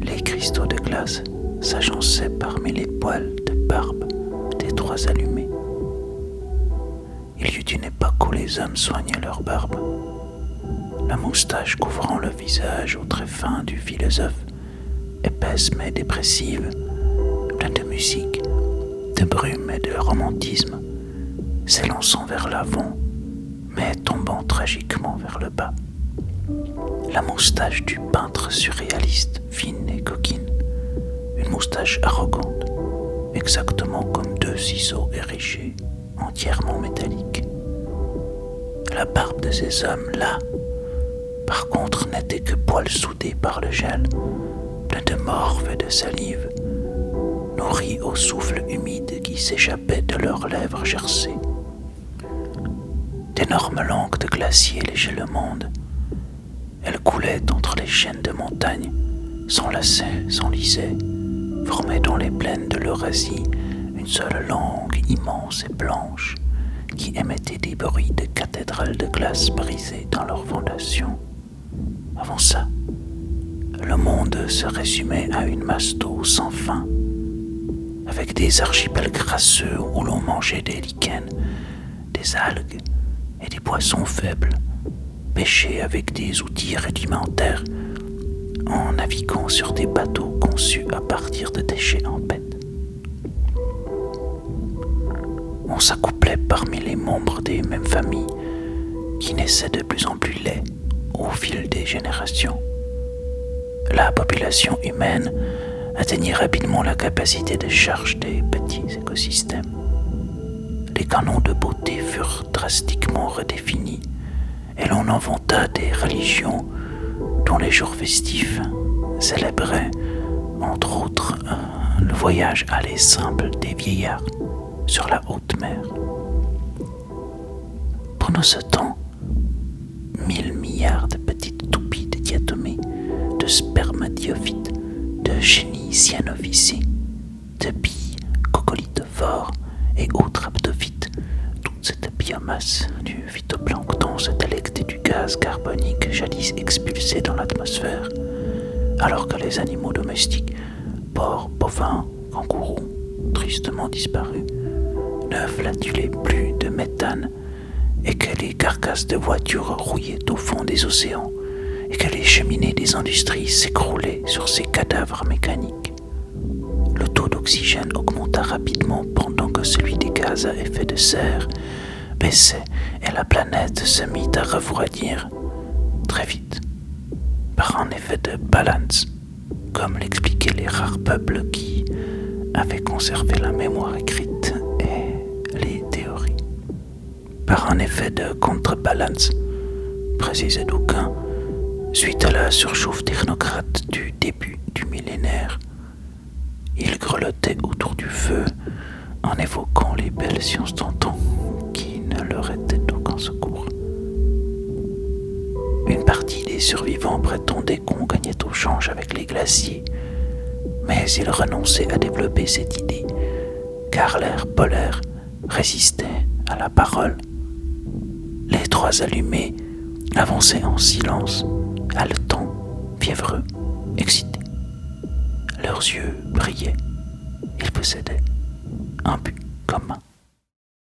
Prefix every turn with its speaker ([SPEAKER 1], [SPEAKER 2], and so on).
[SPEAKER 1] Les cristaux de glace s'agençaient parmi les poils de barbe des trois allumés. Il y eut une époque où les hommes soignaient leur barbe, la moustache couvrant le visage au très fin du philosophe, épaisse mais dépressive, pleine de musique, de brume et de romantisme, s'élançant vers l'avant, mais tombant tragiquement vers le bas. La moustache du peintre surréaliste, fine et coquine, une moustache exactement comme deux ciseaux érigés, entièrement métalliques. La barbe de ces hommes-là, par contre, n'était que poils soudés par le gel, plein de morve et de salive, nourris au souffle humide qui s'échappait de leurs lèvres gercées. D'énormes langues de glacier léchaient le monde. Elles coulaient entre les chaînes de montagnes, s'enlaçaient, s'enlisaient, formaient dans les plaines de l'Eurasie une seule langue immense et blanche qui émettait des bruits de cathédrales de glace brisées dans leurs fondations. Avant ça, le monde se résumait à une masse d'eau sans fin, avec des archipels crasseux où l'on mangeait des lichens, des algues et des poissons faibles, pêchés avec des outils rudimentaires, en naviguant sur des bateaux conçus à partir de déchets en pète. On s'accouplait parmi les membres des mêmes familles qui naissaient de plus en plus laids au fil des générations. La population humaine atteignit rapidement la capacité de charge des petits écosystèmes. Les canons de beauté furent drastiquement redéfinis et l'on inventa des religions dont les jours festifs célébraient, entre autres, le voyage aller simple des vieillards sur la haute mer. Pendant ce temps, mille milliards de petites toupies de diatomées, de spermadiophytes, de génies cyanovici, de billes, coccolithophores et autres abdophytes, toute cette biomasse du phytoplancton se délectait du gaz carbonique jadis expulsé dans l'atmosphère, alors que les animaux domestiques, porcs, bovins, kangourous, tristement disparus, ne flatulaient plus de méthane et que les carcasses de voitures rouillaient au fond des océans et que les cheminées des industries s'écroulaient sur ces cadavres mécaniques. Le taux d'oxygène augmenta rapidement pendant que celui des gaz à effet de serre baissait et la planète se mit à refroidir très vite par un effet de balance, comme l'expliquaient les rares peuples qui avaient conservé la mémoire écrite et les théories. Par un effet de contrebalance, précisait d'aucuns, suite à la surchauffe technocrate du début du millénaire. Il grelottait autour du feu en évoquant les belles sciences d'antan leur étaient d'aucun secours. Une partie des survivants prétendait qu'on gagnait au change avec les glaciers, mais ils renonçaient à développer cette idée, car l'air polaire résistait à la parole. Les trois allumés avançaient en silence, haletants, fiévreux, excités. Leurs yeux brillaient. Ils possédaient un but commun.